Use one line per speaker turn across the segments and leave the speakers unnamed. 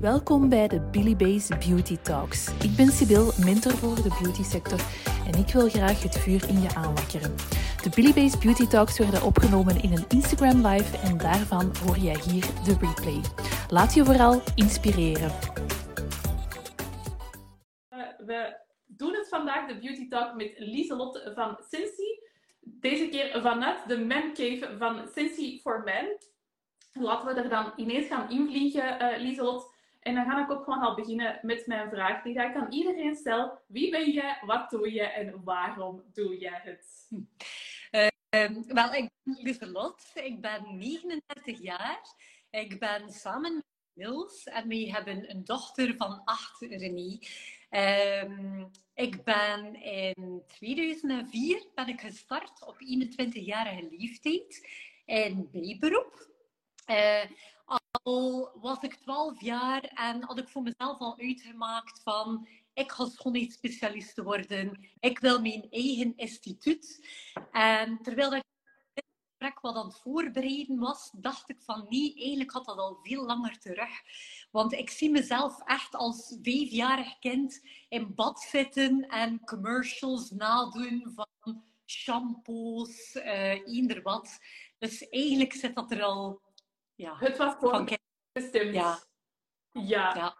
Welkom bij de Billy Base Beauty Talks. Ik ben Sibyl, mentor voor de beauty sector en ik wil graag het vuur in je aanwakkeren. De Billy Base Beauty Talks werden opgenomen in een Instagram live en daarvan hoor jij hier de replay. Laat je vooral inspireren.
We doen het vandaag, de Beauty Talk, met Lieselotte van Sensi. Deze keer vanuit de Man Cave van Sensi for Men. Laten we er dan ineens gaan invliegen, uh. En dan ga ik ook gewoon al beginnen met mijn vraag die ik aan iedereen stel. Wie ben je, wat doe je en waarom doe je het?
Uh, wel, ik ben Lieselot. Ik ben 39 jaar. Ik ben samen met Niels en wij hebben een dochter van 8, René. Uh, ik ben in 2004 ben ik gestart op 21-jarige leeftijd in bijberoep. Uh, al was ik 12 jaar en had ik voor mezelf al uitgemaakt van ik ga schoonheidsspecialist worden. Ik wil mijn eigen instituut. En terwijl ik dit gesprek wat aan het voorbereiden was, dacht ik van nee, eigenlijk had dat al veel langer terug. Want ik zie mezelf echt als vijfjarig kind in bad zitten en commercials nadoen van shampoos, uh, wat. Dus eigenlijk zit dat er al ja.
Het was voor bestemd.
Ja.
ja. Ja.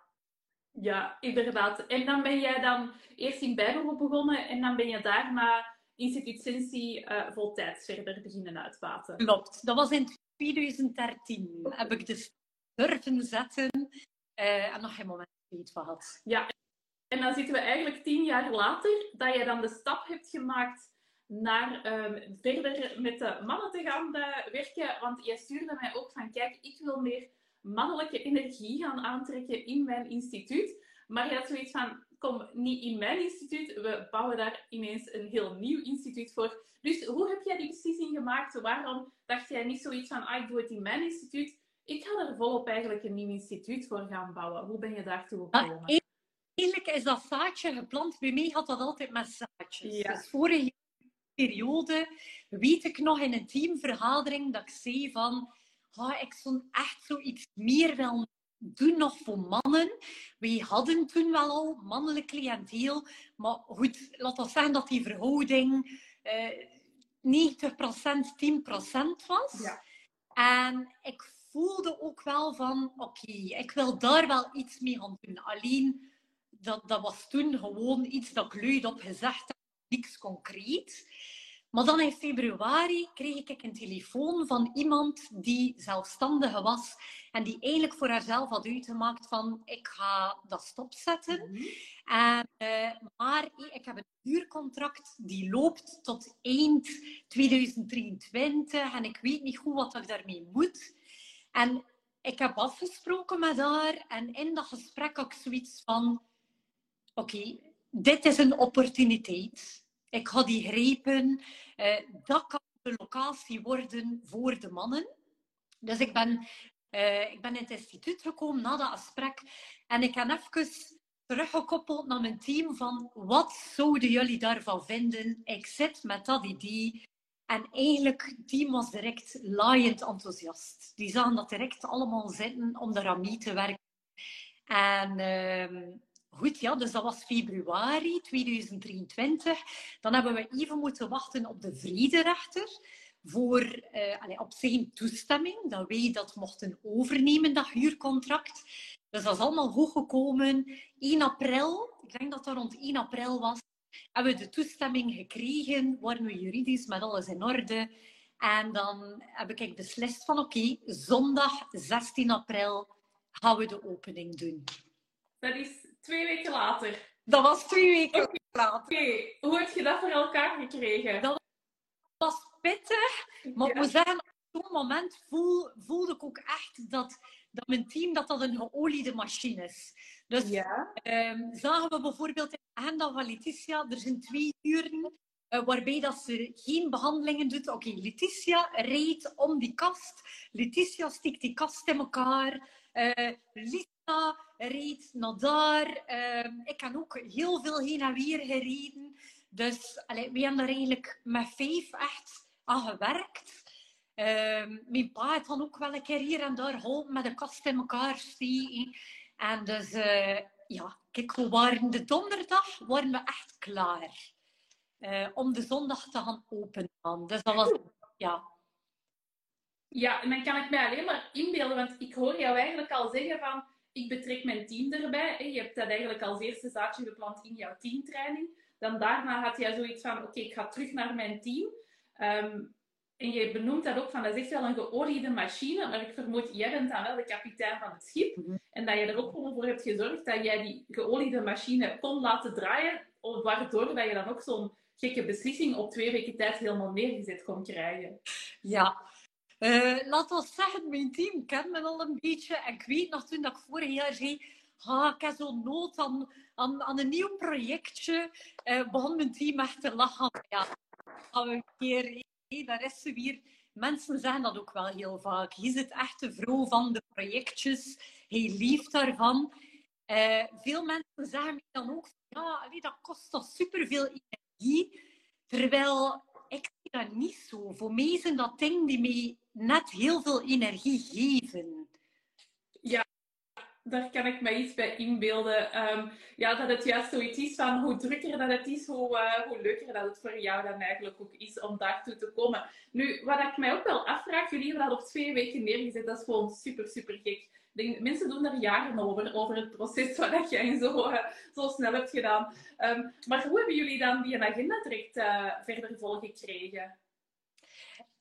Ja, inderdaad. En dan ben jij dan eerst in bijberoep begonnen en dan ben je daarna instituut Sensi uh, voltijds verder beginnen uitbaten.
Klopt. Dat was in 2013. Heb ik dus durven zetten uh, en nog geen moment niet van had.
Ja, en dan zitten we eigenlijk tien jaar later dat je dan de stap hebt gemaakt naar um, verder met de mannen te gaan uh, werken. Want jij stuurde mij ook van, kijk, ik wil meer mannelijke energie gaan aantrekken in mijn instituut. Maar je had zoiets van, kom, niet in mijn instituut. We bouwen daar ineens een heel nieuw instituut voor. Dus hoe heb jij die beslissing gemaakt? Waarom dacht jij niet zoiets van, ah, ik doe het in mijn instituut. Ik ga er volop eigenlijk een nieuw instituut voor gaan bouwen. Hoe ben je daartoe gekomen? Ah,
eigenlijk is dat zaadje geplant. Bij mij had dat altijd met zaadjes. Ja. Dus vorig periode weet ik nog in een teamvergadering dat ik zei van oh, ik zou echt zoiets meer wel doen nog voor mannen. We hadden toen wel al mannelijk cliënteel, maar goed, laten we zeggen dat die verhouding eh, 90% 10% was. Ja. En ik voelde ook wel van, oké, ik wil daar wel iets mee gaan doen. Alleen, dat, dat was toen gewoon iets dat ik luid op gezegd heb, niks concreet. Maar dan in februari kreeg ik een telefoon van iemand die zelfstandige was en die eigenlijk voor haarzelf had uitgemaakt van ik ga dat stopzetten. Mm en, uh, maar ik heb een huurcontract die loopt tot eind 2023 en ik weet niet goed wat ik daarmee moet. En ik heb afgesproken met haar en in dat gesprek had ik zoiets van oké, dit is een opportuniteit ik ga die grepen. Uh, dat kan de locatie worden voor de mannen. Dus ik ben, uh, ik ben in het instituut gekomen na dat gesprek. En ik heb even teruggekoppeld naar mijn team van wat zouden jullie daarvan vinden? Ik zit met dat idee. En eigenlijk, team was direct laaiend enthousiast. Die zagen dat direct allemaal zitten om aan mee te werken. En uh, Goed, ja, dus dat was februari 2023. Dan hebben we even moeten wachten op de vrederechter voor, allez, op zijn toestemming, dat wij dat mochten overnemen, dat huurcontract. Dus dat is allemaal goed gekomen. 1 april, ik denk dat dat rond 1 april was, hebben we de toestemming gekregen, waren we juridisch met alles in orde. En dan heb ik beslist van oké, zondag 16 april gaan we de opening doen.
Dat is twee weken later.
Dat was twee weken later.
Oké, hoe heb je dat voor elkaar gekregen?
Dat was pittig, maar ja. moet zeggen, op zo'n moment voel, voelde ik ook echt dat, dat mijn team dat dat een geoliede machine is. Dus ja. um, zagen we bijvoorbeeld in de agenda van Letitia, er zijn twee uren uh, waarbij dat ze geen behandelingen doet. Oké, okay, Letitia rijdt om die kast. Letitia stikt die kast in elkaar. Uh, Lisa reed naar daar. Uh, ik kan ook heel veel heen en weer gereden. Dus we hebben daar eigenlijk met vijf echt aan gewerkt. Uh, mijn pa had dan ook wel een keer hier en daar geholpen met de kast in elkaar steken. En dus, uh, ja, kijk, we waren de donderdag waren we echt klaar. Uh, om de zondag te gaan openen. Dus dat was, ja.
Ja, en dan kan ik mij alleen maar inbeelden, want ik hoor jou eigenlijk al zeggen van, ik betrek mijn team erbij. Je hebt dat eigenlijk als eerste zaadje geplant in jouw teamtraining. Dan daarna had jij zoiets van, oké, ik ga terug naar mijn team. Um, en je benoemt dat ook van, dat is echt wel een geoliede machine, maar ik vermoed, jij bent dan wel de kapitein van het schip. Mhm. En dat je er ook gewoon voor hebt gezorgd dat jij die geoliede machine kon laten draaien, waardoor dat je dan ook zo'n gekke beslissing op twee weken tijd helemaal neergezet kon krijgen.
Ja, uh, laat ons zeggen, mijn team kent me al een beetje. En ik weet nog toen dat ik vorig jaar zei, ik heb zo'n nood aan, een nieuw projectje, uh, begon mijn team echt te lachen. Ja, gaan we een keer hey, daar is ze weer. Mensen zeggen dat ook wel heel vaak. Je zit echt de vrouw van de projectjes. Hij lief daarvan. Uh, veel mensen zeggen mij dan ook, ja, allee, dat kost toch superveel energie. Terwijl dat niet zo. Voor mij zijn dat dingen die mij net heel veel energie geven.
Daar kan ik me iets bij inbeelden. Um, ja, dat het juist zoiets is van hoe drukker dat het is, hoe, uh, hoe leuker dat het voor jou dan eigenlijk ook is om daartoe te komen. Nu, wat ik mij ook wel afvraag, jullie hebben dat op twee weken neergezet, dat is gewoon super, super gek. Denk, mensen doen daar jaren over, over het proces wat jij zo, uh, zo snel hebt gedaan. Um, maar hoe hebben jullie dan die agenda direct uh, verder volgekregen?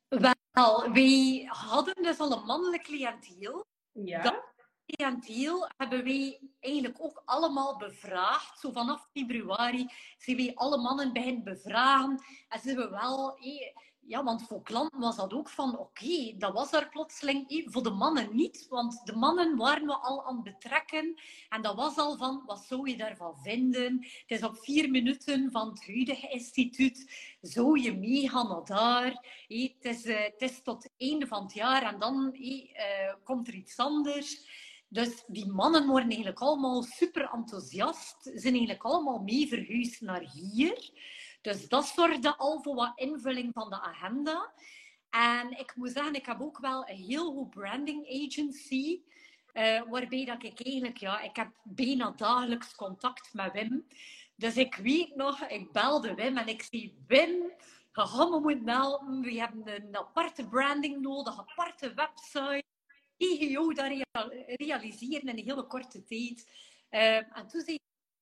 Wel, wij hadden dus al een mannelijk cliënteel.
Ja
cliënteel hebben wij eigenlijk ook allemaal bevraagd. Zo vanaf februari zijn wij alle mannen beginnen bevragen. En zijn we wel... ja, want voor klanten was dat ook van, oké, dat was er plotseling. voor de mannen niet, want de mannen waren we al aan het betrekken. En dat was al van, wat zou je daarvan vinden? Het is op vier minuten van het huidige instituut. Zou je meegaan naar daar? het, is, uh, het is tot het einde van het jaar en dan uh, komt er iets anders. Dus die mannen worden eigenlijk allemaal super enthousiast. Ze zijn eigenlijk allemaal mee verhuisd naar hier. Dus dat zorgde al voor wat invulling van de agenda. En ik moet zeggen, ik heb ook wel een heel goed branding agency. Uh, waarbij dat ik eigenlijk, ja, ik heb bijna dagelijks contact met Wim. Dus ik weet nog, ik belde Wim en ik zei, Wim, je gaat me moeten helpen. We hebben een aparte branding nodig, aparte website. EGO dat realiseren in een hele korte tijd. En toen zei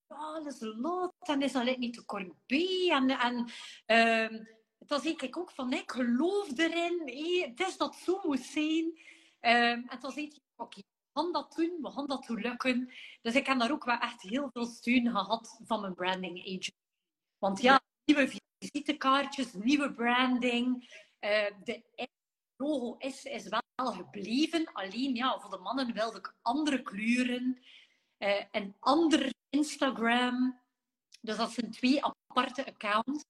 alles lot, en is dat niet te kort bij. En, en toen zei ik ook van, ik geloof erin, hey, het is dat zo moet zijn. Uh, en toen zei hij, oké, we gaan dat doen, we gaan dat lukken. Dus ik heb daar ook wel echt heel veel steun gehad van mijn branding agent. Want ja, nieuwe visitekaartjes, nieuwe branding, uh, de logo is, is wel gebleven. Alleen ja, voor de mannen wilde ik andere kleuren. Uh, een ander Instagram. Dus dat zijn twee aparte accounts.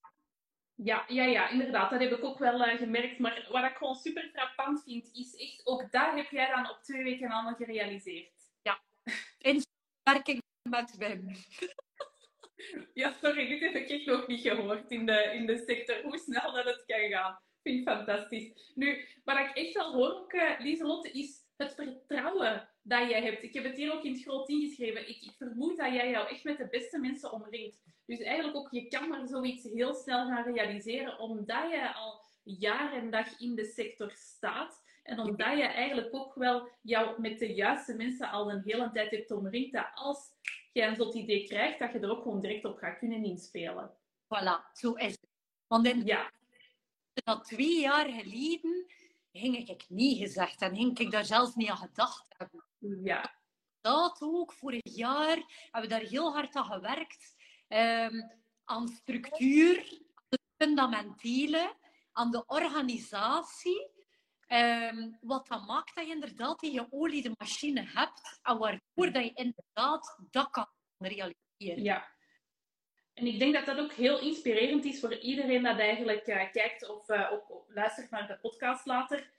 Ja, ja, ja, inderdaad. Dat heb ik ook wel uh, gemerkt. Maar wat ik gewoon super frappant vind, is echt... Ook daar heb jij dan op twee weken allemaal gerealiseerd.
Ja. In samenwerking met Wim.
Ja, sorry, dit heb ik echt nog niet gehoord in de, in de sector. Hoe snel dat het kan gaan vind ik fantastisch. Nu, wat ik echt al hoor ook, uh, Lieselotte, is het vertrouwen dat jij hebt. Ik heb het hier ook in het groot ingeschreven. Ik, ik vermoed dat jij jou echt met de beste mensen omringt. Dus eigenlijk ook, je kan maar zoiets heel snel gaan realiseren, omdat je al jaar en dag in de sector staat. En omdat je eigenlijk ook wel jou met de juiste mensen al een hele tijd hebt omringd, dat als je een soort idee krijgt, dat je er ook gewoon direct op gaat kunnen inspelen.
Voilà, zo is het. Want in, ja dat twee jaar geleden ging ik niet gezegd en ging ik daar zelfs niet aan gedacht hebben.
Ja.
Dat ook, vorig jaar hebben we daar heel hard aan gewerkt. Um, aan structuur, aan de fundamentele, aan de organisatie. Um, wat dan maakt dat je inderdaad die geoliede machine hebt en waarvoor dat je inderdaad dat kan realiseren.
Ja, en ik denk dat dat ook heel inspirerend is voor iedereen dat eigenlijk uh, kijkt of, uh, luistert naar de podcast later.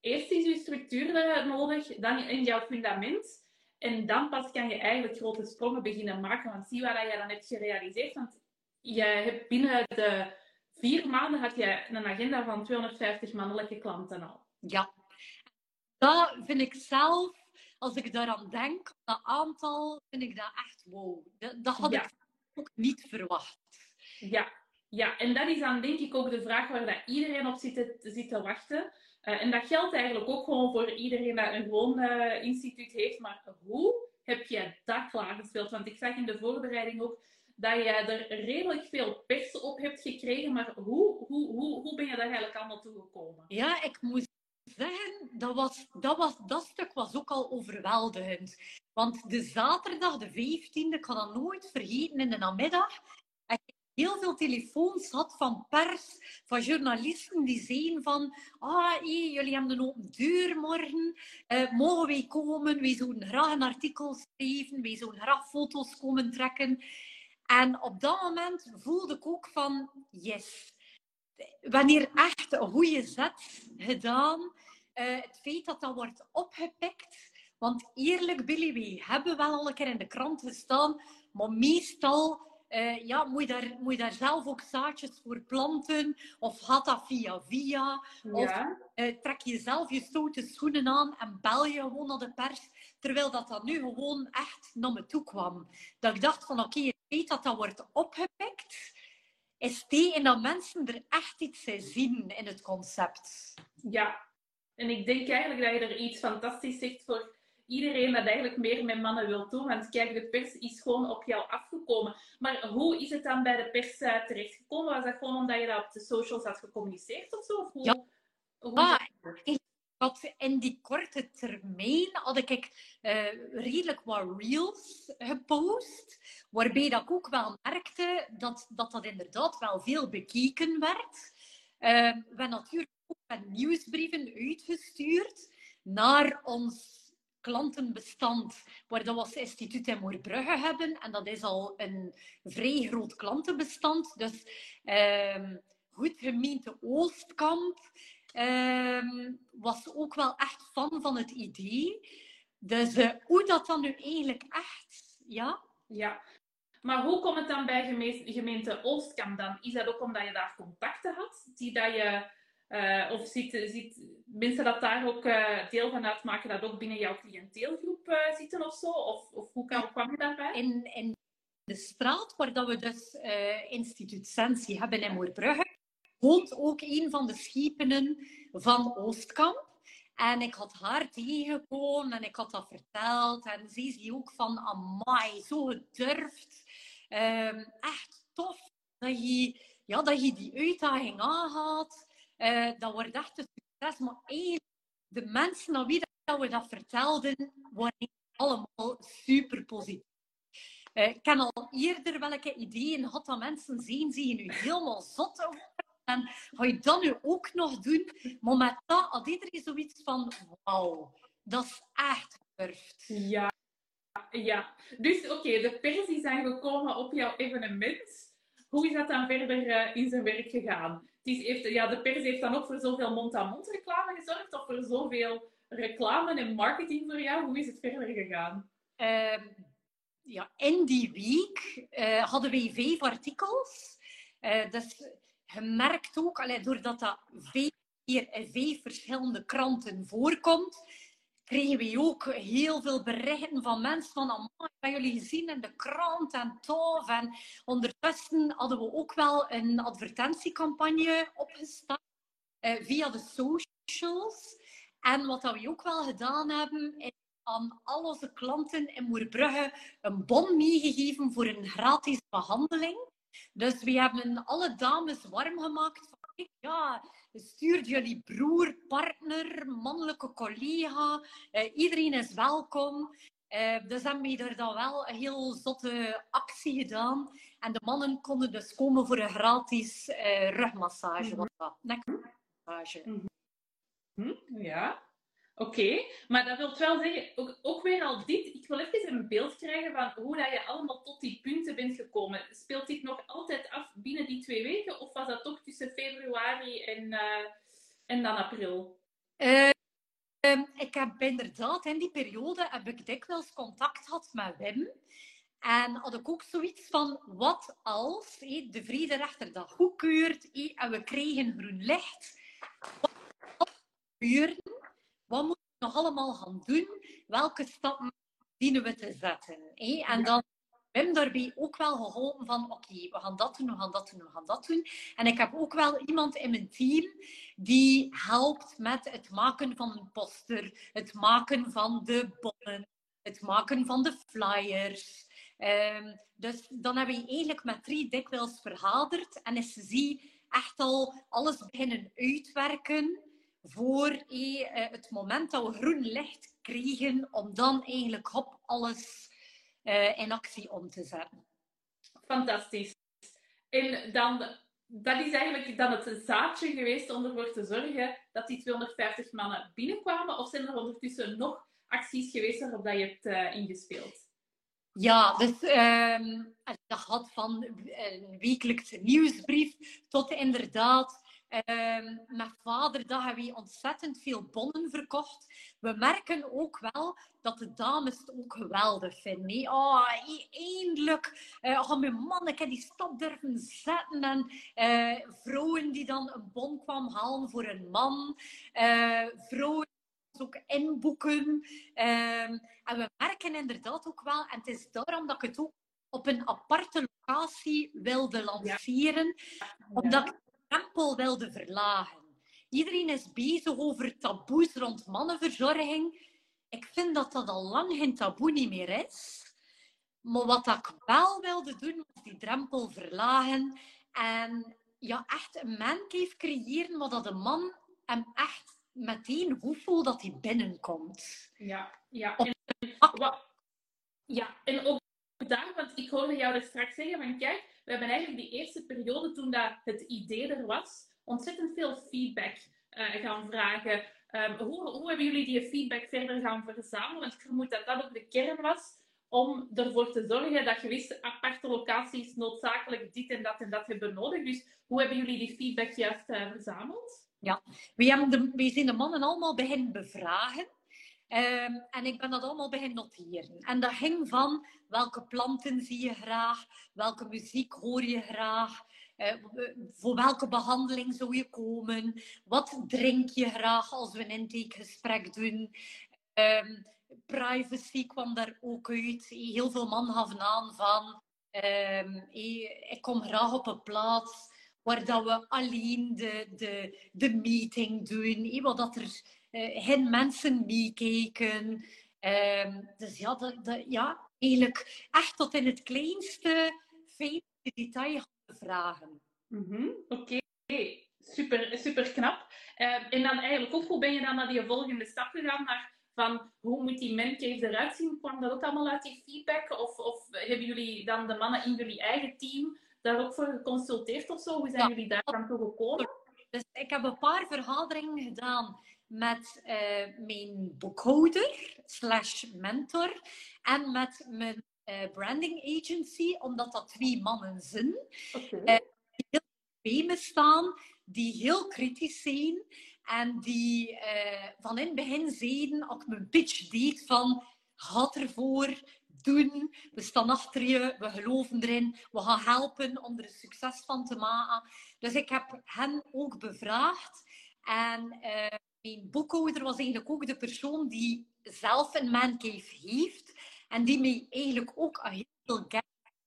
Eerst is je structuur nodig, dan in jouw fundament. En dan pas kan je eigenlijk grote sprongen beginnen maken. Want zie wat je dan hebt gerealiseerd. Want je hebt binnen de vier maanden had je een agenda van 250 mannelijke klanten al.
Ja, dat vind ik zelf als ik daaraan denk, dat aantal, vind ik dat echt wow. Dat, dat had
Ja.
ik ook niet verwacht.
Ja, ja, en dat is dan denk ik ook de vraag waar dat iedereen op zit te, zit te wachten. Eh, en dat geldt eigenlijk ook gewoon voor iedereen dat een gewoon eh, instituut heeft. Maar hoe heb jij dat klaargespeeld? Want ik zag in de voorbereiding ook dat je er redelijk veel pers op hebt gekregen. Maar hoe, hoe, hoe, hoe ben je daar eigenlijk allemaal toe gekomen?
Ja, ik moet zeggen, dat, was, dat, was, dat stuk was ook al overweldigend. Want de zaterdag, de 15e, ik ga dat nooit vergeten, in de namiddag, ik heel veel telefoons had van pers, van journalisten die zeiden van ah, jullie hebben een open deur morgen, Eh, mogen wij komen? Wij zouden graag een artikel schrijven, wij zouden graag foto's komen trekken. En op dat moment voelde ik ook van, yes, wanneer echt een goede zet gedaan, eh, het feit dat dat wordt opgepikt. Want eerlijk, Billy, we hebben wel al een keer in de krant gestaan, maar meestal eh, ja, moet, je daar, moet je daar zelf ook zaadjes voor planten, of gaat dat via via,
Ja,
eh, trek je zelf je stoute schoenen aan en bel je gewoon naar de pers. Terwijl dat, dat nu gewoon echt naar me toe kwam. Dat ik dacht van oké, het feit dat dat wordt opgepikt, is tegen dat mensen er echt iets in zien in het concept.
ja. En ik denk eigenlijk dat je er iets fantastisch zegt voor iedereen dat eigenlijk meer met mannen wil doen. Want kijk, de pers is gewoon op jou afgekomen. Maar hoe is het dan bij de pers eh, terechtgekomen? Was dat gewoon omdat je dat op de socials had gecommuniceerd of zo? Of hoe,
Ja.
hoe
Ah, had in die korte termijn had ik eh, redelijk wat reels gepost. Waarbij dat ik ook wel merkte dat dat, dat inderdaad wel veel bekeken werd. We hebben natuurlijk met nieuwsbrieven uitgestuurd naar ons klantenbestand, waar dat we als instituut in Moerbrugge hebben. En dat is al een vrij groot klantenbestand. Dus ehm, goed, gemeente Oostkamp ehm, was ook wel echt fan van het idee. Dus eh, hoe dat dan nu eigenlijk echt, ja,
Ja. Maar hoe komt het dan bij geme- gemeente Oostkamp dan? Is dat ook omdat je daar contacten had? Die dat je, eh, of ziet, ziet mensen dat daar ook eh, deel van uitmaken, dat ook binnen jouw cliënteelgroep eh, zitten of zo? Of, of hoe kan, kwam je daarbij?
in, in de straat waar dat we dus instituut Sensie hebben in Moerbrugge, woont ook een van de schepenen van Oostkamp. En ik had haar tegengekomen en ik had dat verteld. En ze zei ook van, amai, zo gedurfd. Ehm, echt tof dat je, ja, dat je die uitdaging aangaat. Eh, dat wordt echt een succes. Maar de mensen aan wie dat we dat vertelden, waren allemaal super positief. Eh, ik ken al eerder welke ideeën had dat mensen zien, zie je nu helemaal zot worden. En ga je dat nu ook nog doen? Maar met dat had iedereen zoiets van, wauw, dat is echt gedurfd.
Ja. ja. Dus oké, de pers is dan gekomen op jouw evenement. Hoe is dat dan verder eh, in zijn werk gegaan? Heeft, ja, de pers heeft dan ook voor zoveel mond-aan-mond reclame gezorgd, of voor zoveel reclame en marketing voor jou. Hoe is het verder gegaan?
Ehm, ja, in die week eh, hadden wij vijf artikels. Eh, dus je merkt ook, allee, doordat dat vijf keer in vijf verschillende kranten voorkomt, kregen we ook heel veel berichten van mensen van amai, hebben jullie gezien in de krant en tof. En ondertussen hadden we ook wel een advertentiecampagne opgestart eh, via de socials. En wat dat we ook wel gedaan hebben, is aan al onze klanten in Moerbrugge een bon meegegeven voor een gratis behandeling. Dus we hebben alle dames warm gemaakt ja, stuur jullie broer, partner, mannelijke collega, eh, iedereen is welkom. Eh, dus hebben we er dan wel een heel zotte actie gedaan. En de mannen konden dus komen voor een gratis eh, rugmassage.
Mhm.
was dat, nekmassage.
Hm? Ja. Oké, maar dat wil wel zeggen, ook, ook weer al dit, ik wil even een beeld krijgen van hoe dat je allemaal tot die punten bent gekomen. Speelt dit nog altijd af binnen die twee weken, of was dat toch tussen februari en, eh, en dan april?
Eh, ehm, ik heb inderdaad in die periode heb ik dikwijls contact gehad met Wim. En had ik ook zoiets van, wat als hé, de vrederechter dat goedkeurt en we krijgen groen licht. Wat gebeuren? Wat moet nog allemaal gaan doen? Welke stappen dienen we te zetten? Hè? En dan Wim daarbij ook wel geholpen van oké, we gaan dat doen, we gaan dat doen, we gaan dat doen. En ik heb ook wel iemand in mijn team die helpt met het maken van een poster, het maken van de bonnen, het maken van de flyers. Ehm, dus dan hebben we eigenlijk met drie dikwijls vergaderd en is ze echt al alles beginnen uitwerken voor eh, het moment dat we groen licht kregen om dan eigenlijk op alles uh, in actie om te zetten.
Fantastisch. En dan, dat is eigenlijk dan het zaadje geweest om ervoor te zorgen dat die 250 mannen binnenkwamen? Of zijn er ondertussen nog acties geweest waarop dat je hebt uh, ingespeeld?
Ja, dus uh, dat had van een wekelijkse nieuwsbrief tot inderdaad uh, met vaderdag hebben we ontzettend veel bonnen verkocht. We merken ook wel dat de dames het ook geweldig vinden. Oh, eindelijk uh, mijn man ik die stap durven zetten. En uh, vrouwen die dan een bon kwam halen voor een man. Uh, vrouwen ook inboeken. Ehm, en we merken inderdaad ook wel, en het is daarom dat ik het ook op een aparte locatie wilde lanceren, omdat ik drempel wilde verlagen. Iedereen is bezig over taboes rond mannenverzorging. Ik vind dat dat al lang geen taboe niet meer is. Maar wat ik wel wilde doen, was die drempel verlagen. En ja, echt een mancave creëren, waar dat de man hem echt meteen hoe voel dat hij binnenkomt.
Ja, ja. En, ja, en ook daar, want ik hoorde jou er straks zeggen van kijk, we hebben eigenlijk die eerste periode toen dat het idee er was, ontzettend veel feedback uh, gaan vragen. Um, hoe, hoe hebben jullie die feedback verder gaan verzamelen? Want ik vermoed dat dat ook de kern was om ervoor te zorgen dat gewisse aparte locaties noodzakelijk dit en dat en dat hebben nodig. Dus hoe hebben jullie die feedback juist uh, verzameld?
Ja, we, hebben de, we zijn de mannen allemaal beginnen bevragen. Um, en ik ben dat allemaal beginnen noteren. En dat ging van welke planten zie je graag, welke muziek hoor je graag, uh, voor welke behandeling zou je komen, wat drink je graag als we een intakegesprek doen. Um, privacy kwam daar ook uit. Heel veel mannen gaven aan van um, ik kom graag op een plaats waar dat we alleen de, de, de meeting doen, waar dat er uh, geen mensen meekijken. Um, dus ja, dat, dat, ja, eigenlijk echt tot in het kleinste fijnste detail vragen.
Mm -hmm. Oké, okay. super, super knap. Uh, en dan eigenlijk ook, hoe ben je dan naar die volgende stap gegaan? Naar van hoe moet die mancave eruit zien? Kwam dat ook allemaal uit die feedback? Of, of hebben jullie dan de mannen in jullie eigen team daar ook voor geconsulteerd of zo? Hoe zijn jullie daar dan toe gekomen?
Dus ik heb een paar vergaderingen gedaan met uh, mijn boekhouder slash mentor en met mijn uh, branding agency, omdat dat twee mannen zijn. Okay. Uh, die heel bij me staan, die heel kritisch zijn en die van in het begin zeiden, als ik mijn pitch deed, van gaat ervoor, doen. We staan achter je, we geloven erin, we gaan helpen om er een succes van te maken. Dus ik heb hen ook bevraagd. En uh, mijn boekhouder was eigenlijk ook de persoon die zelf een mancave heeft. En die mij eigenlijk ook heel veel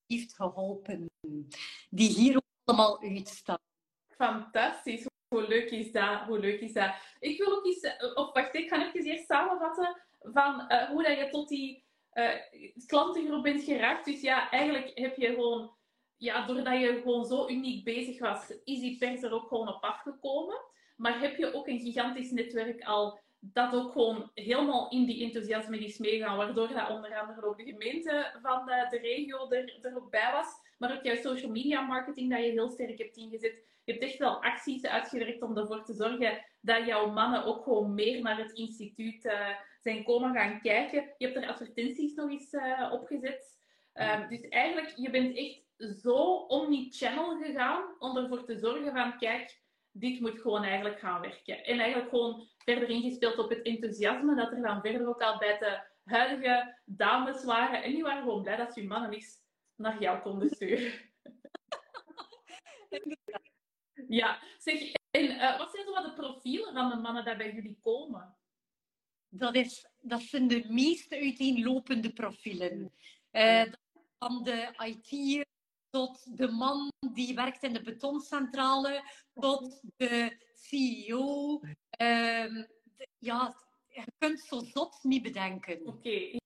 heeft geholpen. Die hier ook allemaal uitstaan.
Fantastisch. Hoe leuk is dat? Hoe leuk is dat? Ik wil ook eens... Eh, of wacht, ik ga even eerst samenvatten van uh, hoe dat je tot die uh, klantengroep bent geraakt. Dus ja, eigenlijk heb je gewoon, ja, doordat je gewoon zo uniek bezig was, is die pers er ook gewoon op afgekomen. Maar heb je ook een gigantisch netwerk al dat ook gewoon helemaal in die enthousiasme is meegaan, waardoor dat onder andere ook de gemeente van de, de regio er, er bij was. Maar ook jouw social media marketing dat je heel sterk hebt ingezet. Je hebt echt wel acties uitgewerkt om ervoor te zorgen dat jouw mannen ook gewoon meer naar het instituut uh, zijn komen gaan kijken. Je hebt er advertenties nog eens uh, opgezet. Um, dus eigenlijk, je bent echt zo omni-channel gegaan om ervoor te zorgen van, kijk, dit moet gewoon eigenlijk gaan werken. En eigenlijk gewoon verder ingespeeld op het enthousiasme dat er dan verder ook al bij de huidige dames waren. En die waren gewoon blij dat je mannen eens naar jou konden sturen. ja, zeg, en uh, wat zijn zo wat de profielen van de mannen die bij jullie komen?
dat, is, dat zijn de meest uiteenlopende profielen. Uh, van de IT tot de man die werkt in de betoncentrale, tot de CEO. Ehm, ja, je kunt zo zot niet bedenken.
Oké.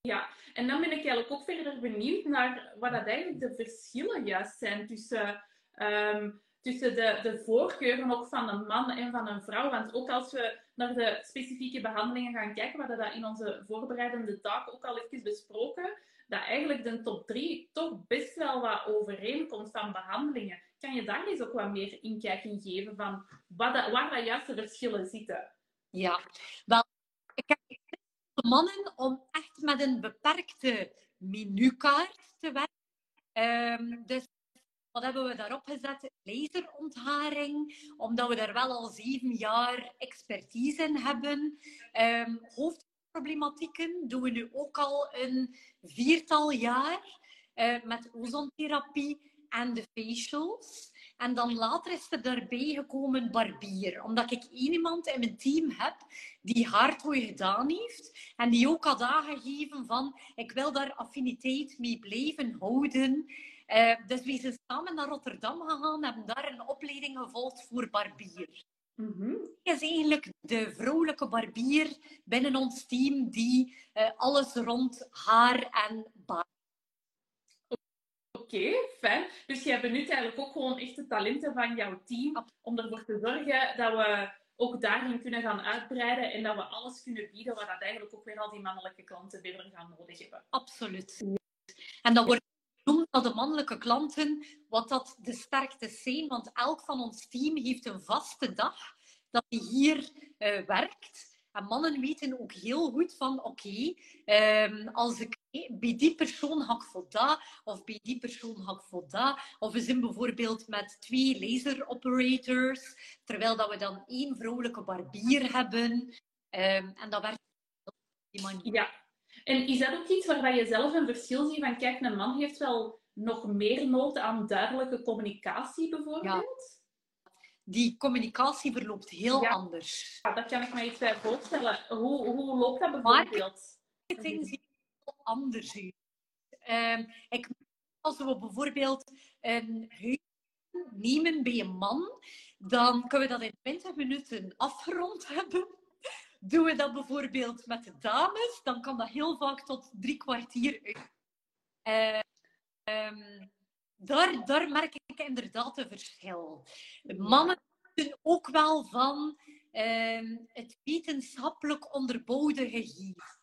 Ja, en dan ben ik eigenlijk ook verder benieuwd naar wat dat eigenlijk de verschillen juist zijn tussen, ehm, tussen de, de voorkeuren ook van een man en van een vrouw. Want ook als we naar de specifieke behandelingen gaan kijken, we hadden dat in onze voorbereidende taak ook al even besproken, dat eigenlijk de top 3 toch best wel wat overeenkomt van behandelingen. Kan je daar eens ook wat meer inkijk in geven van wat waar dat juist de verschillen zitten?
Ja, wel, ik heb mannen om echt met een beperkte menukaart te werken. Um, dus wat hebben we daarop gezet? Laserontharing, omdat we daar wel al zeven jaar expertise in hebben. Um, hoofdproblematieken doen we nu ook al een viertal jaar uh, met ozontherapie en de facials. En dan later is er daarbij gekomen barbier. Omdat ik één iemand in mijn team heb die hardhooi gedaan heeft. En die ook had aangegeven van, ik wil daar affiniteit mee blijven houden. Uh, dus we zijn samen naar Rotterdam gegaan en hebben daar een opleiding gevolgd voor barbier. Mm -hmm. is eigenlijk de vrouwelijke barbier binnen ons team die uh, alles rond haar en baard
Oké, fijn. Dus jij benut eigenlijk ook gewoon echt de talenten van jouw team om ervoor te zorgen dat we ook daarin kunnen gaan uitbreiden en dat we alles kunnen bieden waar dat eigenlijk ook weer al die mannelijke klanten verder gaan nodig hebben.
Absoluut. En dat wordt genoemd dat de mannelijke klanten, wat dat de sterkte zijn, want elk van ons team heeft een vaste dag dat hij hier uh, werkt. En mannen weten ook heel goed van, oké, um, als ik bij die persoon ga ik voldaan, of bij die persoon ga ik voldaan. Of we zijn bijvoorbeeld met twee laser operators, terwijl dat we dan één vrouwelijke barbier hebben. Um, en dat werkt
die manier. Ja. En is dat ook iets waar je zelf een verschil ziet van, kijk, een man heeft wel nog meer nood aan duidelijke communicatie bijvoorbeeld?
Ja die communicatie verloopt heel anders.
Ja, dat kan ik me iets bij voorstellen. Hoe, hoe loopt dat bijvoorbeeld?
Marketing ziet heel anders uit. Um, ik, als we bijvoorbeeld een huis nemen bij een man, dan kunnen we dat in 20 minuten afgerond hebben. Doen we dat bijvoorbeeld met de dames, dan kan dat heel vaak tot drie kwartier uit. Uh, daar, daar merk ik inderdaad een verschil. Mannen weten ook wel van uh, het wetenschappelijk onderbouwde gegeven.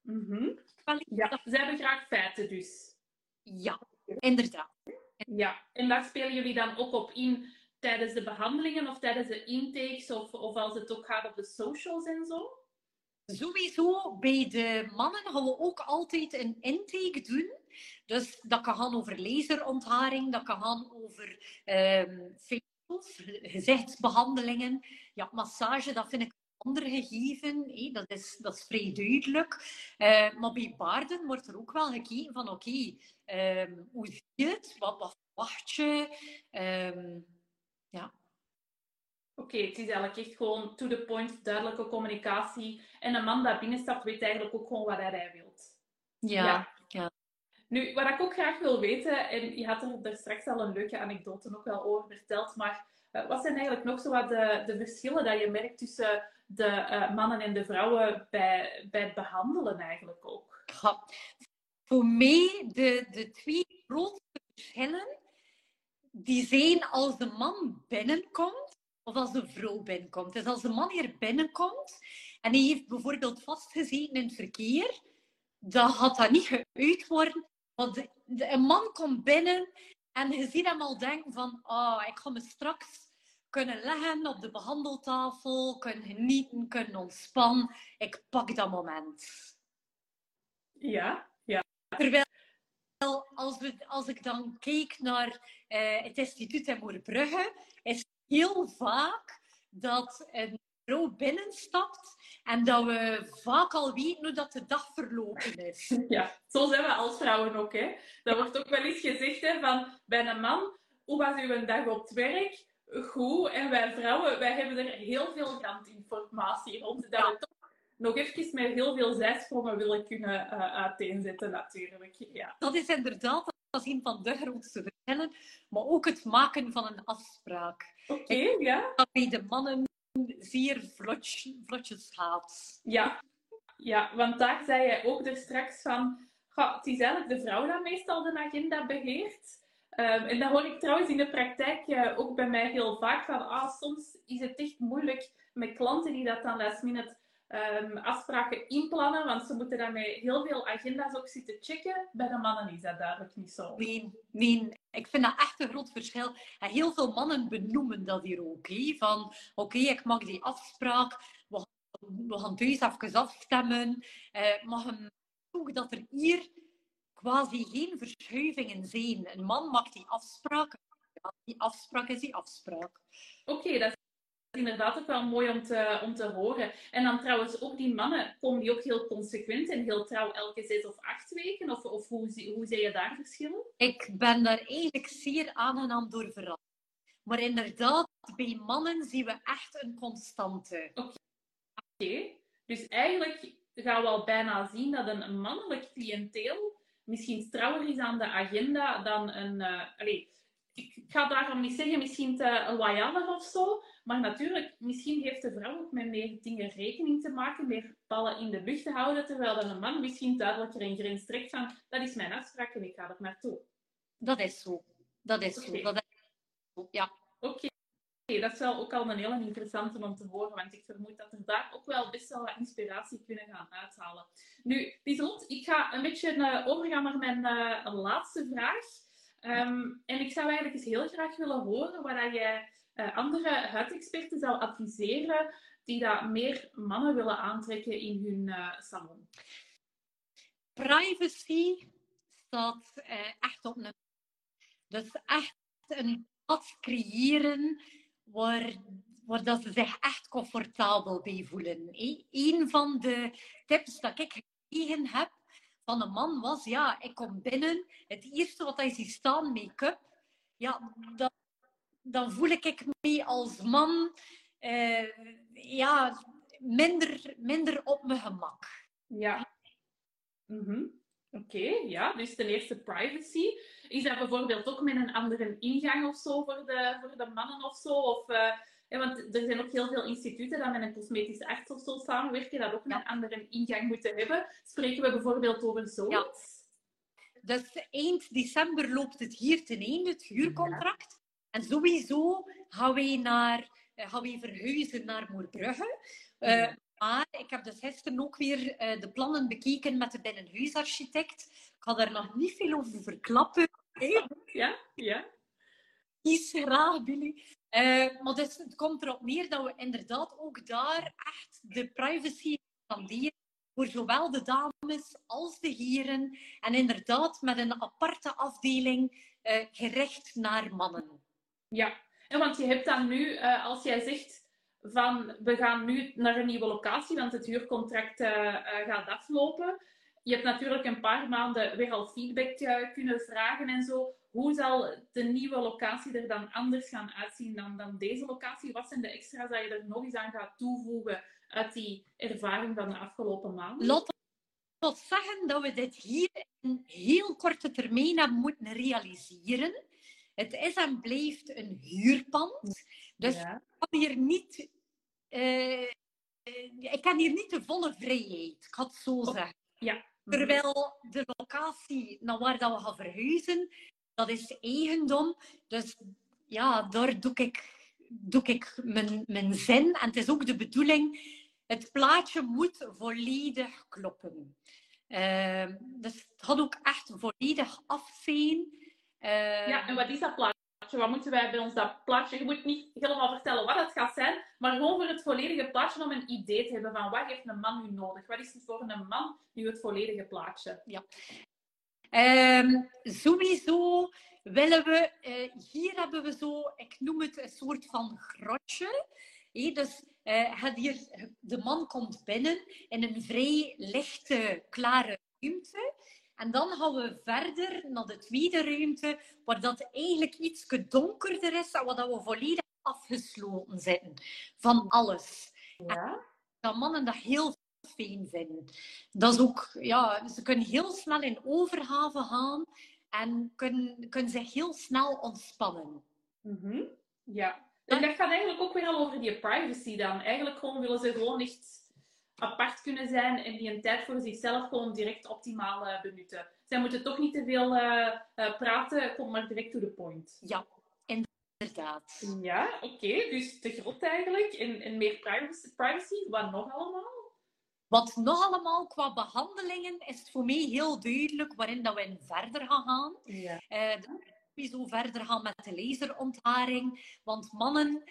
Mm -hmm. Ja, ze hebben graag feiten dus.
Ja, inderdaad.
Ja, en daar spelen jullie dan ook op in tijdens de behandelingen of tijdens de intakes of, of als het ook gaat op de socials en zo?
Sowieso, bij de mannen gaan we ook altijd een intake doen. Dus dat kan gaan over laserontharing, dat kan gaan over um, facials, gezichtsbehandelingen. Ja, massage, dat vind ik een ander gegeven. Dat, is, dat is vrij duidelijk. Uh, maar bij baarden wordt er ook wel gekeken van oké, um, hoe zie je het? Wat, wat verwacht je? Um, ja.
Oké, het is eigenlijk echt gewoon to the point, duidelijke communicatie. En een man dat binnenstapt weet eigenlijk ook gewoon wat hij wilt.
Ja, ja. ja.
Nu, wat ik ook graag wil weten, en je had er straks al een leuke anekdote ook wel over verteld, maar uh, wat zijn eigenlijk nog zo wat de, de verschillen dat je merkt tussen de uh, mannen en de vrouwen bij, bij het behandelen eigenlijk ook?
Ja. Voor mij de, de twee grootste verschillen, die zijn als de man binnenkomt, of als de vrouw binnenkomt. Dus als de man hier binnenkomt en hij heeft bijvoorbeeld vastgezeten in het verkeer, dan gaat dat niet geuit worden. Want de, een man komt binnen en je ziet hem al denken van, oh, ik ga me straks kunnen leggen op de behandeltafel, kunnen genieten, kunnen ontspannen. Ik pak dat moment.
Ja, ja.
Terwijl als, we, als ik dan kijk naar uh, het instituut in Moerbrugge, is heel vaak dat een vrouw binnenstapt en dat we vaak al weten hoe dat de dag verlopen is.
Ja, zo zijn we als vrouwen ook. Hè. Dat wordt ook wel eens gezegd hè, van bij een man, hoe was uw dag op het werk? Goed. En wij vrouwen, wij hebben er heel veel randinformatie rond. Dat we toch nog even met heel veel zijsprongen willen kunnen uh, uiteenzetten, natuurlijk. Ja.
Dat is inderdaad dat is een van de grootste verschillen, maar ook het maken van een afspraak.
Oké, ja.
Dat bij de mannen zeer vlotjes, vlotjes gaat.
Ja. ja, want daar zei je ook er straks van, het is eigenlijk de vrouw dat meestal de agenda beheert. Um, en dat hoor ik trouwens in de praktijk uh, ook bij mij heel vaak van, ah, soms is het echt moeilijk met klanten die dat dan last minute um, afspraken inplannen, want ze moeten daarmee heel veel agenda's ook zitten checken. Bij de mannen is dat duidelijk niet zo.
Nee, nee. Ik vind dat echt een groot verschil. En heel veel mannen benoemen dat hier ook. Van, oké, ik mag die afspraak, we gaan, we gaan thuis even afstemmen. Uh, mag hem ook dat er hier quasi geen verschuivingen zijn. Een man maakt die afspraak. Die afspraak is die afspraak.
Oké, dat inderdaad ook wel mooi om te, om te horen. En dan trouwens ook die mannen, komen die ook heel consequent en heel trouw elke zes of acht weken? Of, of hoe, hoe zie je daar verschillen?
Ik ben daar eigenlijk zeer aangenaam door verrast. Maar inderdaad, bij mannen zien we echt een constante.
Oké, dus eigenlijk gaan we al bijna zien dat een mannelijk cliënteel misschien trouwer is aan de agenda dan een... Uh, allez, ik ga daarom niet zeggen misschien te loyaler of zo, maar natuurlijk, misschien heeft de vrouw ook met meer dingen rekening te maken, meer ballen in de lucht te houden, terwijl dan een man misschien duidelijker een grens trekt van dat is mijn afspraak en ik ga er naartoe.
Dat is zo. Dat is zo. Dat is zo. Ja.
Oké. dat is wel ook al een hele interessante om te horen, want ik vermoed dat er daar ook wel best wel wat inspiratie kunnen gaan uithalen. Nu, Lieselot, ik ga een beetje uh, overgaan naar mijn uh, laatste vraag. Um, en ik zou eigenlijk eens heel graag willen horen wat jij uh, andere huidexperten zou adviseren die dat meer mannen willen aantrekken in hun uh, salon?
Privacy staat uh, echt op een. Dus echt een pad creëren waar, waar dat ze zich echt comfortabel bij voelen. Een van de tips dat ik gekregen heb van een man was, ja, ik kom binnen, het eerste wat hij ziet staan, make-up, ja, dat dan voel ik me als man uh, ja, minder, minder op mijn gemak.
Ja. Mm Oké, ja. Dus ten eerste privacy. Is dat bijvoorbeeld ook met een andere ingang of zo voor de, voor de mannen of zo? Of, uh, ja, want er zijn ook heel veel instituten dat met een cosmetische arts of zo samenwerken, dat ook een andere ingang moeten hebben. Spreken we bijvoorbeeld over zoiets?
Ja. Dus eind december loopt het hier ten einde, het huurcontract. En sowieso gaan wij, naar, eh, gaan wij verhuizen naar Moerbrugge. Uh, maar ik heb dus gisteren ook weer uh, de plannen bekeken met de binnenhuisarchitect. Ik ga daar nog niet veel over verklappen.
Ja, ja.
Kies graag, Billy. Uh, maar dus, het komt erop neer dat we inderdaad ook daar echt de privacy garanderen voor zowel de dames als de heren. En inderdaad met een aparte afdeling uh, gericht naar mannen.
Ja, en want je hebt dan nu, uh, als jij zegt van we gaan nu naar een nieuwe locatie, want het huurcontract gaat aflopen. Je hebt natuurlijk een paar maanden weer al feedback kunnen vragen en zo. Hoe zal de nieuwe locatie er dan anders gaan uitzien dan, dan deze locatie? Wat zijn de extra's dat je er nog eens aan gaat toevoegen uit die ervaring van de afgelopen maanden?
Lotte, tot zeggen dat we dit hier in heel korte termijn hebben moeten realiseren. Het is en blijft een huurpand. Dus ik, kan hier niet, uh, ik kan hier niet de volle vrijheid, ik had het zo zeggen.
Ja.
Terwijl de locatie naar waar dat we gaan verhuizen, dat is eigendom. Dus ja, daar doe ik, doe ik mijn, mijn zin. En het is ook de bedoeling, het plaatje moet volledig kloppen. Uh, dus het gaat ook echt volledig af zijn.
Uh, ja, en wat is dat plaatje? Wat moeten wij bij ons dat plaatje? Je moet niet helemaal vertellen wat het gaat zijn, maar gewoon voor het volledige plaatje om een idee te hebben van wat heeft een man nu nodig? Wat is het voor een man nu het volledige plaatje?
Ja. Um, sowieso willen we, uh, hier hebben we zo, ik noem het een soort van grotje. Dus uh, hier, de man komt binnen in een vrij lichte, klare ruimte. En dan gaan we verder naar de tweede ruimte, waar dat eigenlijk iets donkerder is en waar dat we volledig afgesloten zitten van alles.
Ja?
dat mannen dat heel fijn vinden. Dat is ook, ja, ze kunnen heel snel in overgave gaan en kunnen, kunnen zich heel snel ontspannen.
Mhm. Ja. En dat gaat eigenlijk ook weer al over die privacy dan. Eigenlijk gewoon willen ze gewoon echt apart kunnen zijn en die een tijd voor zichzelf gewoon direct optimaal uh, benutten. Zij moeten toch niet te veel uh, uh, praten, kom maar direct to the point.
Ja, inderdaad.
Ja, oké. Okay. Dus te groot eigenlijk en, en meer privacy, privacy. Wat nog allemaal?
Wat nog allemaal qua behandelingen is voor mij heel duidelijk waarin dat we verder gaan gaan.
Ja.
we zo verder gaan met de laserontharing. Want mannen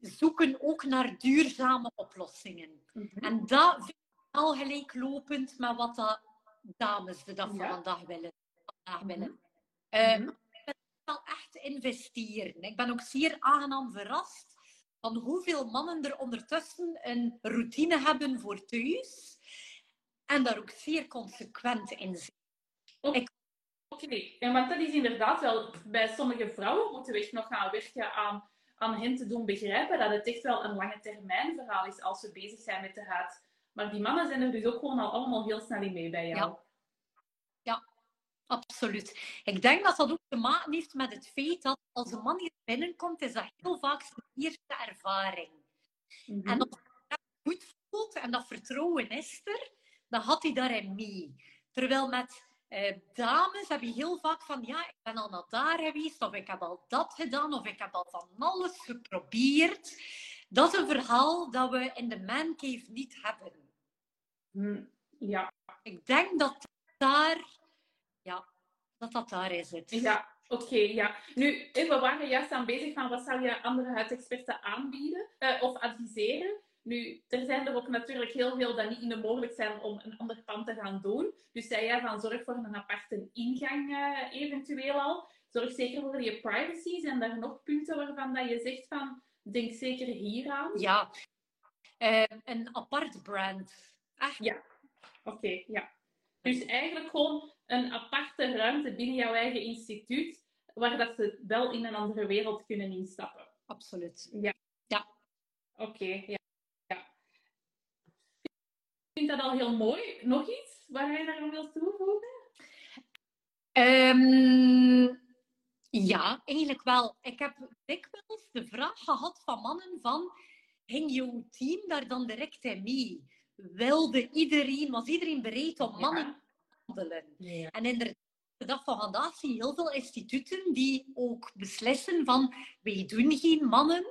zoeken ook naar duurzame oplossingen.
Mhm.
En dat vind ik al gelijklopend met wat de dames de dag van
Ja.
vandaag willen. Vandaag willen.
Mhm.
Ik ben wel echt investeren. Ik ben ook zeer aangenaam verrast van hoeveel mannen er ondertussen een routine hebben voor thuis. En daar ook zeer consequent in zijn.
Oké, en want dat is inderdaad wel, bij sommige vrouwen moeten we echt nog gaan werken aan, aan hen te doen begrijpen dat het echt wel een lange termijn verhaal is als we bezig zijn met de huid. Maar die mannen zijn er dus ook gewoon al allemaal heel snel in mee bij jou.
Ja. Absoluut. Ik denk dat dat ook te maken heeft met het feit dat als een man hier binnenkomt, is dat heel vaak zijn eerste ervaring.
Mhm.
En als hij dat goed voelt en dat vertrouwen is er, dan had hij daarin mee. Terwijl met eh, dames heb je heel vaak van, ja, ik ben al naar daar geweest, of ik heb al dat gedaan, of ik heb al van alles geprobeerd. Dat is een verhaal dat we in de mancave niet hebben.
Hm, Ja,
Ik denk dat daar, ja, dat dat daar is het.
ja. Oké, ja. Nu, we waren juist aan bezig van wat zou je andere huidexperten aanbieden eh, of adviseren. Nu, er zijn er ook natuurlijk heel veel dat niet in de mogelijk zijn om een ander pand te gaan doen. Dus zei jij van zorg voor een aparte ingang eh, eventueel al. Zorg zeker voor je privacy. Zijn er nog punten waarvan dat je zegt van denk zeker hier aan?
Ja, Eh, een apart brand. Echt.
Ja. Oké, ja. Dus eigenlijk gewoon een aparte ruimte binnen jouw eigen instituut, waar dat ze wel in een andere wereld kunnen instappen.
Absoluut.
Oké, ja. ja. Vind dat al heel mooi. Nog iets waar jij daar aan wilt toevoegen?
Ehm, ja, eigenlijk wel. Ik heb dikwijls de vraag gehad van mannen van, ging jouw team daar dan direct in mee? Wilde iedereen, was iedereen bereid om mannen te handelen?
Ja.
En inderdaad, de dag van vandaag zie je heel veel instituten die ook beslissen van, wij doen geen mannen.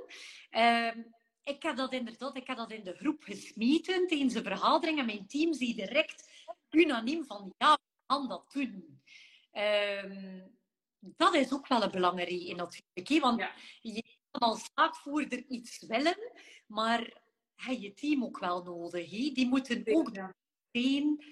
Ehm, ik heb dat inderdaad, ik heb dat in de groep gesmeten tijdens een vergadering en mijn team zie direct unaniem van, ja, we gaan dat doen. Ehm, dat is ook wel een belangrijke natuurlijk. hè, Want
Ja.
je kan als zaakvoerder iets willen, maar heb je je team ook wel nodig. Die moeten ook
Ja.
zijn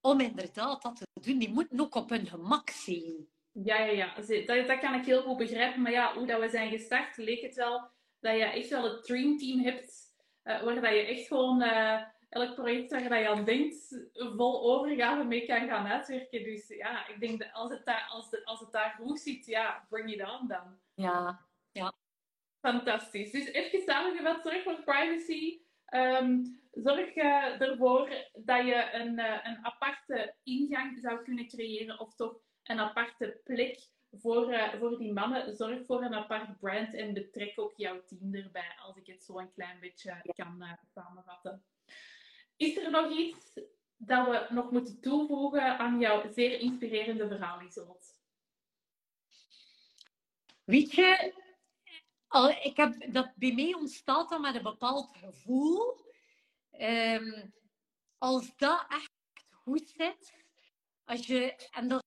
om inderdaad dat te doen. Die moeten ook op hun gemak zijn.
Ja, ja, ja. Dat, dat kan ik heel goed begrijpen. Maar ja, hoe dat we zijn gestart, leek het wel dat je echt wel het dreamteam hebt. eh, waar dat je echt gewoon eh, elk project waar dat je aan denkt, vol overgave mee kan gaan uitwerken. Dus ja, ik denk dat als het daar, als de, als het daar goed zit, ja, bring it on dan.
Ja,
Fantastisch. Dus even samengevat, zorg voor privacy. Ehm, zorg eh, ervoor dat je een, een aparte ingang zou kunnen creëren, of toch een aparte plek voor, eh, voor die mannen. Zorg voor een apart brand en betrek ook jouw team erbij, als ik het zo een klein beetje kan eh, samenvatten. Is er nog iets dat we nog moeten toevoegen aan jouw zeer inspirerende verhaal, Isolot?
Weet je, ik heb, dat bij mij ontstaat dat met een bepaald gevoel. Ehm, als dat echt goed zit, als je, en dat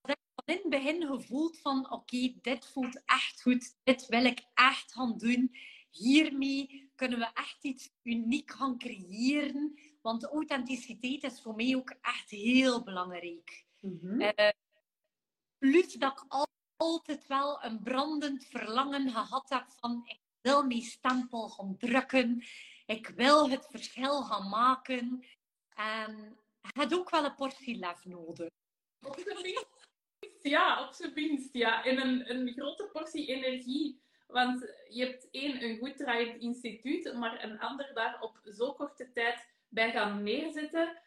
in het begin gevoeld van oké, dit voelt echt goed, dit wil ik echt gaan doen. Hiermee kunnen we echt iets uniek gaan creëren. Want authenticiteit is voor mij ook echt heel belangrijk. Eh, plus dat ik al- altijd wel een brandend verlangen gehad heb van ik wil mijn stempel gaan drukken. Ik wil het verschil gaan maken. En hebt ook wel een portie lef nodig.
Ja, op zijn minst, ja. En een, een grote portie energie. Want je hebt één, een goed draaiend instituut, maar een ander daar op zo korte tijd bij gaan neerzetten.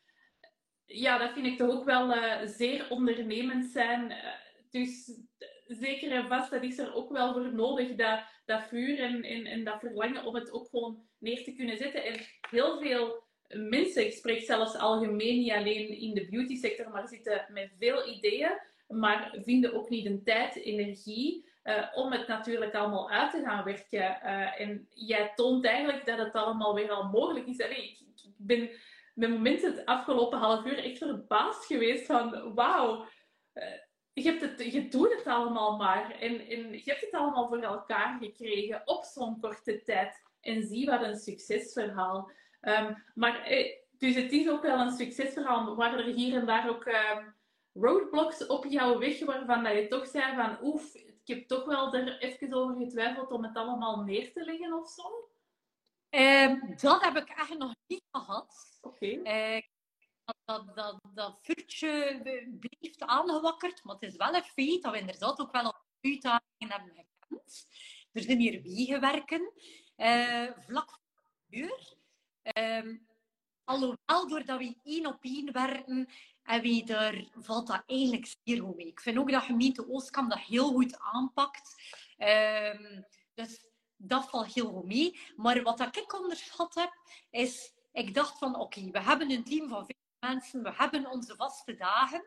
Ja, dat vind ik toch ook wel uh, zeer ondernemend zijn. Uh, dus zeker en vast, dat is er ook wel voor nodig, dat, dat vuur en, en, en dat verlangen om het ook gewoon neer te kunnen zetten. En heel veel mensen, ik spreek zelfs algemeen, niet alleen in de beauty sector, maar zitten met veel ideeën, maar vinden ook niet de tijd, energie uh, om het natuurlijk allemaal uit te gaan werken. Uh, en jij toont eigenlijk dat het allemaal weer al mogelijk is. Ik, ik ben met momenten het afgelopen half uur echt verbaasd geweest van wauw. Uh, je, het, je doet het allemaal maar. En, en je hebt het allemaal voor elkaar gekregen op zo'n korte tijd. En zie wat een succesverhaal. Um, maar dus het is ook wel een succesverhaal waar er hier en daar ook um, roadblocks op jouw weg waarvan dat je toch zei van oef, ik heb toch wel er even over getwijfeld om het allemaal neer te leggen of zo?
Um, dat heb ik echt nog niet gehad.
Oké.
Okay. Uh, dat, dat, dat, vuurtje blijft aangewakkerd, maar het is wel een feit dat we inderdaad ook wel op uitdagingen hebben gekend. Er zijn hier wegenwerken, uh, vlak voor de deur. Um, alhoewel, doordat we één op één werken, en wie er valt dat eigenlijk zeer goed mee. Ik vind ook dat gemeente Oostkamp dat heel goed aanpakt. Um, dus dat valt heel goed mee. Maar wat ik onderschat heb, is... Ik dacht van, oké, we hebben een team van vijf mensen. We hebben onze vaste dagen.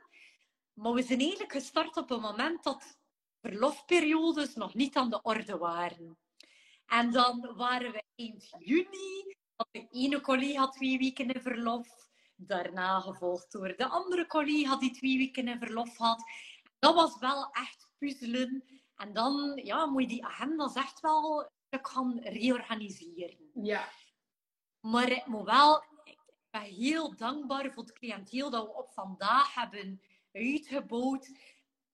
Maar we zijn eigenlijk gestart op een moment dat verlofperiodes nog niet aan de orde waren. En dan waren we eind juni. De ene collega twee weken in verlof daarna gevolgd door de andere collega die twee weken in verlof had. Dat was wel echt puzzelen. En dan ja, moet je die agenda's echt wel gaan reorganiseren.
Ja.
Maar ik moet wel, ik ben heel dankbaar voor het cliënteel dat we op vandaag hebben uitgebouwd.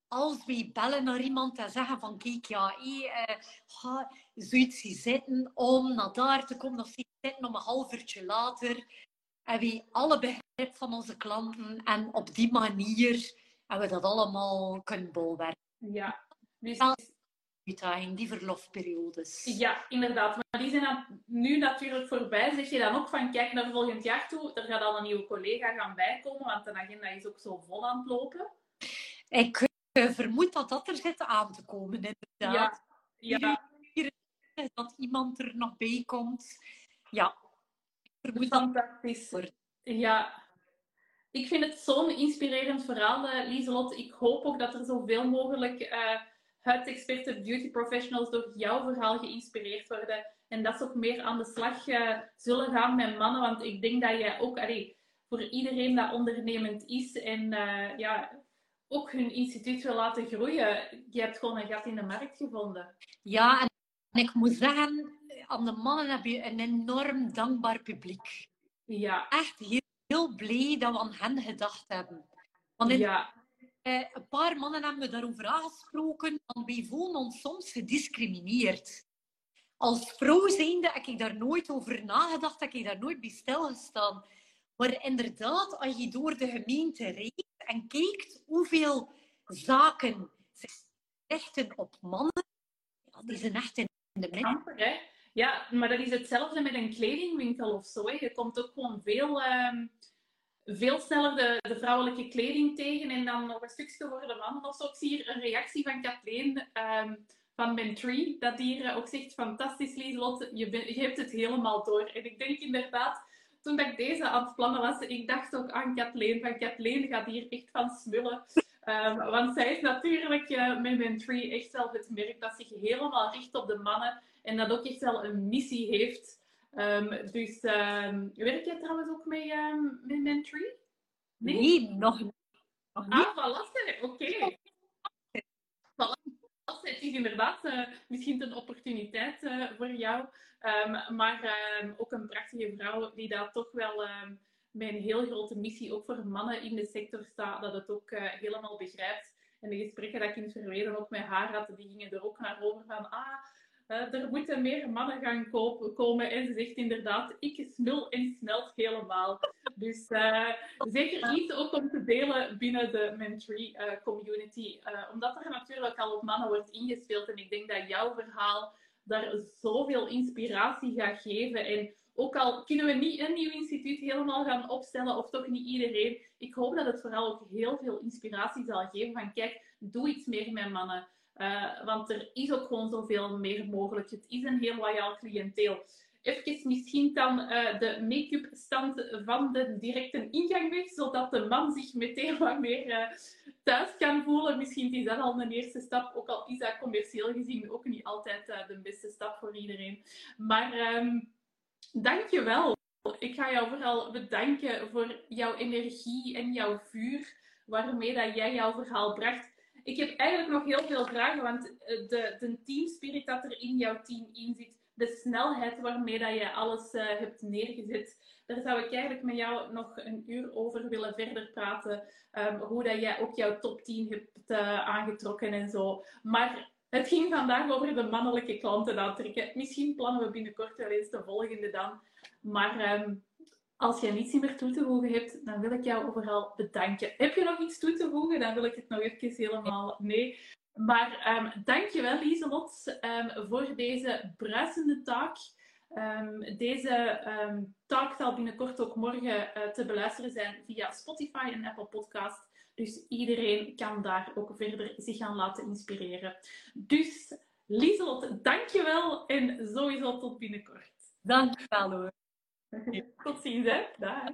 Als wij bellen naar iemand en zeggen van kijk, ja, uh, ga zoiets zitten om naar daar te komen, of zitten om een half uurtje later hebben we alle begrip van onze klanten en op die manier hebben we dat allemaal kunnen bolwerken.
Ja,
dus uitdaging, die verlofperiodes.
Ja, inderdaad. Maar die zijn dan nu natuurlijk voorbij. Zeg je dan ook van, kijk naar volgend jaar toe, er gaat al een nieuwe collega gaan bijkomen, want de agenda is ook zo vol aan het lopen.
Ik uh, vermoed dat dat er zit aan te komen, inderdaad.
Ja. ja.
Dat iemand er nog bij komt. Ja,
Fantastisch. Ja. Ik vind het zo'n inspirerend verhaal, uh, Lieselot. Ik hoop ook dat er zoveel mogelijk uh, huidexperten, beauty professionals door jouw verhaal geïnspireerd worden. En dat ze ook meer aan de slag uh, zullen gaan met mannen. Want ik denk dat jij ook, allee, voor iedereen dat ondernemend is en ja, ook hun instituut wil laten groeien, je hebt gewoon een gat in de markt gevonden.
Ja, en ik moet zeggen, aan de mannen heb je een enorm dankbaar publiek.
Ja.
Echt heel, heel blij dat we aan hen gedacht hebben. Want in,
ja.
eh, een paar mannen hebben me daarover aangesproken, want wij voelen ons soms gediscrimineerd. Als vrouw zijnde heb ik daar nooit over nagedacht, heb ik daar nooit bij stilgestaan. Maar inderdaad, als je door de gemeente rijdt en kijkt hoeveel zaken zich richten op mannen, ja, die zijn echt in de
midden. Ja, maar dat is hetzelfde met een kledingwinkel of zo. Je komt ook gewoon veel, um, veel sneller de, de, vrouwelijke kleding tegen en dan nog een stukje voor de mannen of zo. Ik zie hier een reactie van Kathleen um, van Mentree, dat hier ook zegt, fantastisch Lieslot, je, je hebt het helemaal door. En ik denk inderdaad, toen ik deze aan het plannen was, ik dacht ook aan Kathleen, van Kathleen gaat hier echt van smullen. Um, want zij is natuurlijk uh, met Mentree echt wel het merk dat zich helemaal richt op de mannen en dat ook echt wel een missie heeft. Um, dus um, werk jij trouwens ook mee met Mentree?
Nee? nee, nog,
nog niet. Ah, voilà, oké. Okay. Het is inderdaad uh, misschien een opportuniteit uh, voor jou. maar ook een prachtige vrouw die daar toch wel een heel grote missie ook voor mannen in de sector staat, dat het ook uh, helemaal begrijpt. En de gesprekken dat ik in het verleden ook met haar had, die gingen er ook naar over van, ah, uh, er moeten meer mannen gaan kopen, komen. En ze zegt inderdaad, ik smil en smelt helemaal. Dus uh, zeker iets ook om te delen binnen de Mentree community. omdat er natuurlijk al op mannen wordt ingespeeld. En ik denk dat jouw verhaal daar zoveel inspiratie gaat geven. En ook al kunnen we niet een nieuw instituut helemaal gaan opstellen, of toch niet iedereen, ik hoop dat het vooral ook heel veel inspiratie zal geven van kijk, doe iets meer met mannen. Uh, want er is ook gewoon zoveel meer mogelijk. Het is een heel loyaal cliënteel. Even misschien dan uh, de make-up stand van de directe ingang weg, zodat de man zich meteen wat meer uh, thuis kan voelen. Misschien is dat al een eerste stap, ook al is dat commercieel gezien ook niet altijd de beste stap voor iedereen. Maar um, dank je wel. Ik ga jou vooral bedanken voor jouw energie en jouw vuur waarmee dat jij jouw verhaal bracht. Ik heb eigenlijk nog heel veel vragen, want eh, de, de teamspirit dat er in jouw team in zit, de snelheid waarmee dat je alles uh, hebt neergezet, daar zou ik eigenlijk met jou nog een uur over willen verder praten. Um, hoe dat jij ook jouw top 10 hebt uh, aangetrokken en zo. Maar het ging vandaag over de mannelijke klanten aantrekken. Misschien plannen we binnenkort wel eens de volgende dan. Maar um, als jij niets meer toe te voegen hebt, dan wil ik jou overal bedanken. Heb je nog iets toe te voegen? Dan wil ik het nog even helemaal... Nee. Maar um, dankjewel Lieselot um, voor deze bruisende taak. Deze taak zal binnenkort ook morgen uh, te beluisteren zijn via Spotify en Apple Podcast. Dus iedereen kan daar ook verder zich gaan laten inspireren. Dus Lieselot, dankjewel en sowieso tot binnenkort.
Dankjewel hoor.
Tot ziens hè. Dag.